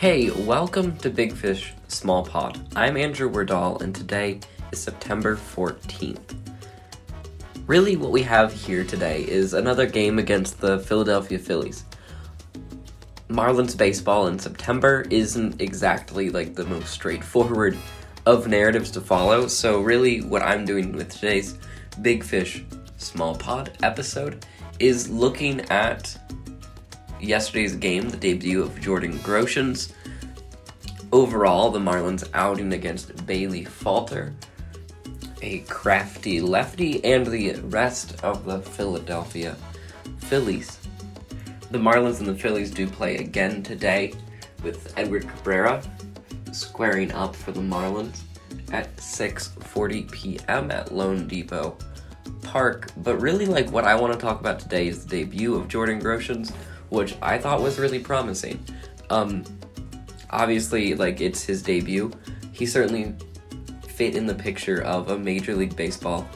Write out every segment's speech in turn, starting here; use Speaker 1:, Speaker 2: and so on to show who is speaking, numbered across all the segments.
Speaker 1: Hey, welcome to Big Fish Small Pod. I'm Andrew Wardall, and today is September 14th. Really, what we have here today is another game against the Philadelphia Phillies. Marlins baseball in September isn't exactly like the most straightforward of narratives to follow, so really, what I'm doing with today's Big Fish Small Pod episode is looking at yesterday's game, the debut of Jordan Groshans. Overall, the Marlins outing against Bailey Falter, a crafty lefty, and the rest of the Philadelphia Phillies. The Marlins and the Phillies do play again today with Edward Cabrera squaring up for the Marlins at 6:40 p.m. at loanDepot Park. But really like what I want to talk about today is the debut of Jordan Groshans which I thought was really promising. Um, obviously, like it's his debut. He certainly fit in the picture of a Major League Baseball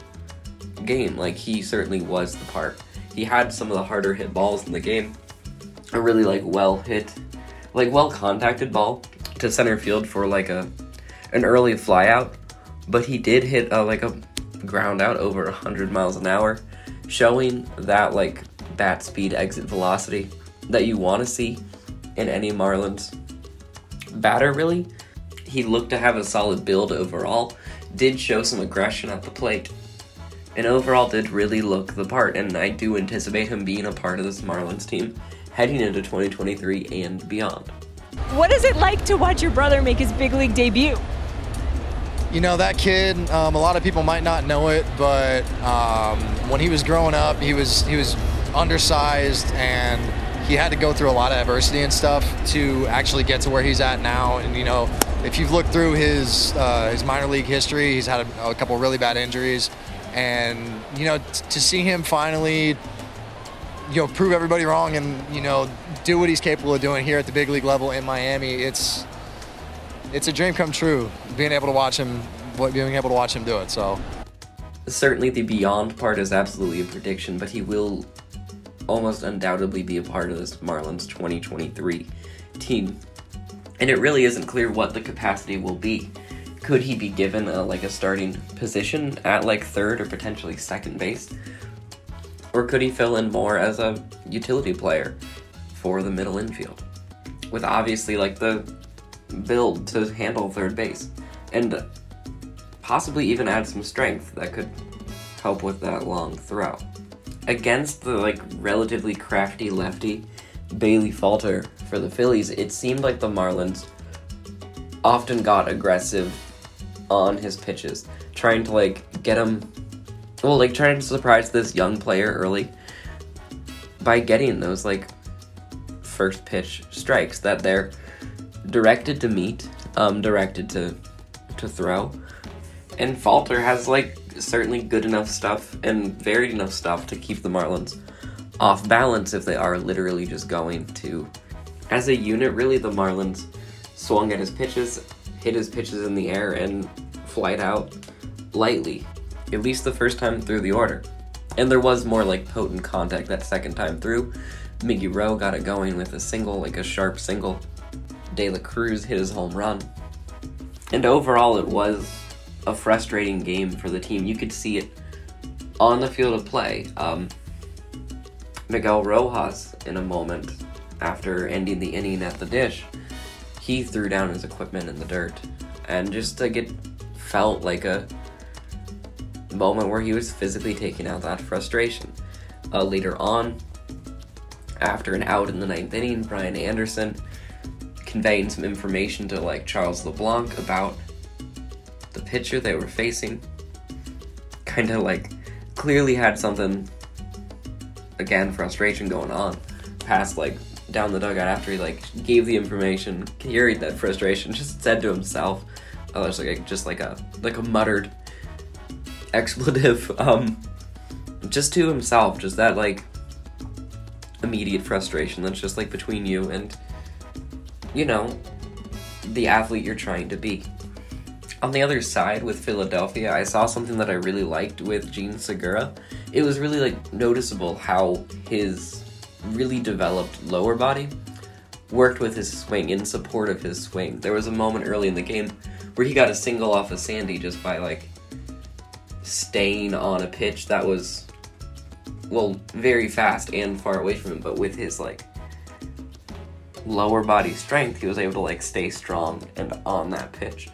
Speaker 1: game. Like he certainly was the part. He had some of the harder hit balls in the game. A really like well hit, like well contacted ball to center field for like a an early flyout, but he did hit a, like a ground out over 100 miles an hour, showing that like bat speed exit velocity that you want to see in any Marlins batter, really. He looked to have a solid build overall, did show some aggression at the plate, and overall did really look the part. And I do anticipate him being a part of this Marlins team heading into 2023 and beyond.
Speaker 2: What is it like to watch your brother make his big league debut?
Speaker 3: You know, that kid, um, a lot of people might not know it, but um, when he was growing up, he was he was undersized and he had to go through a lot of adversity and stuff to actually get to where he's at now. And you know, if you've looked through his uh, his minor league history, he's had a, a couple really bad injuries, and you know, t- to see him finally, you know, prove everybody wrong and you know, do what he's capable of doing here at the big league level in Miami, it's it's a dream come true. Being able to watch him, being able to watch him do it. So.
Speaker 1: Certainly, the beyond part is absolutely a prediction, but he will almost undoubtedly be a part of this Marlins 2023 team. And it really isn't clear what the capacity will be. Could he be given a, like a starting position at like third or potentially second base? Or could he fill in more as a utility player for the middle infield? With obviously like the build to handle third base and possibly even add some strength that could help with that long throw against the like relatively crafty lefty Bailey Falter for the Phillies, it seemed like the Marlins often got aggressive on his pitches, trying to like get him well, like trying to surprise this young player early by getting those like first pitch strikes that they're directed to meet, um, directed to to throw. And Falter has like certainly good enough stuff and varied enough stuff to keep the Marlins off balance if they are literally just going to As a unit, really, the Marlins swung at his pitches, hit his pitches in the air, and flight out lightly, at least the first time through the order. And there was more like potent contact that second time through. Miggy Rowe got it going with a single, like a sharp single. De La Cruz hit his home run. And overall, it was a frustrating game for the team. You could see it on the field of play. Um, Miguel Rojas, in a moment after ending the inning at the dish, he threw down his equipment in the dirt. And just like it felt like a moment where he was physically taking out that frustration. Uh, later on, after an out in the ninth inning, Brian Anderson conveying some information to like Charles LeBlanc about the pitcher they were facing. Kind of like clearly had something again frustration going on past like down the dugout after he like gave the information. Carried that frustration? Just said to himself. Oh there's like a, just like a like a muttered expletive um just to himself just that like immediate frustration that's just like between you and you know the athlete you're trying to be on the other side with Philadelphia, I saw something that I really liked with Jean Segura. It was really like noticeable how his really developed lower body worked with his swing in support of his swing. There was a moment early in the game where he got a single off of Sandy just by like staying on a pitch that was well very fast and far away from him, but with his like lower body strength, he was able to like stay strong and on that pitch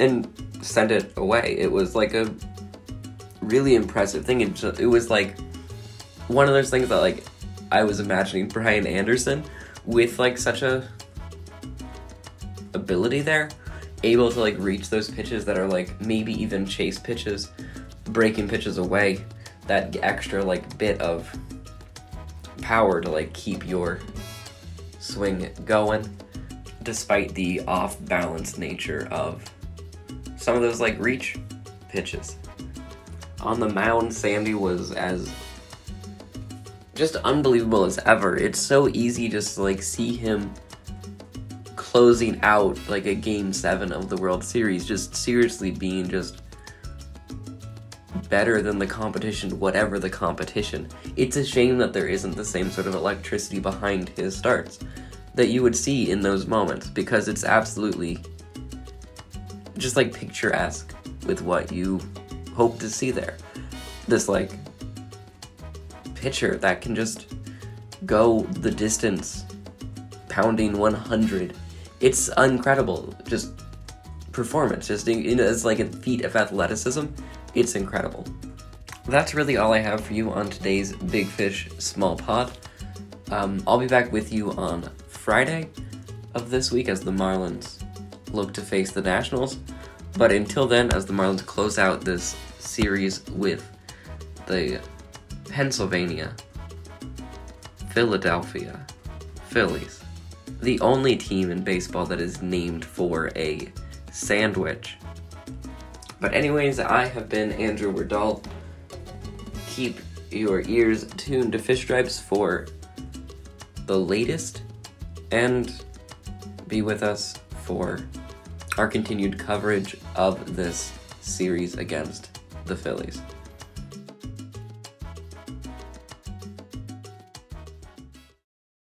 Speaker 1: and send it away. It was like a really impressive thing. It, just, it was like one of those things that like I was imagining Brian Anderson with like such a ability there, able to like reach those pitches that are like maybe even chase pitches, breaking pitches away. That extra like bit of power to like keep your swing going despite the off balance nature of some of those like reach pitches. On the mound, Sandy was as just unbelievable as ever. It's so easy just to like see him closing out like a game seven of the World Series, just seriously being just better than the competition, whatever the competition. It's a shame that there isn't the same sort of electricity behind his starts that you would see in those moments because it's absolutely just like picturesque with what you hope to see there. This like pitcher that can just go the distance, pounding 100. It's incredible. Just performance, just in, as like a feat of athleticism. It's incredible. That's really all I have for you on today's Big Fish Small Pod. Um, I'll be back with you on Friday of this week as the Marlins look to face the Nationals. But until then, as the Marlins close out this series with the Pennsylvania, Philadelphia, Phillies, the only team in baseball that is named for a sandwich. But, anyways, I have been Andrew Werdal. Keep your ears tuned to Fish Stripes for the latest and be with us for our continued coverage of this series against the Phillies.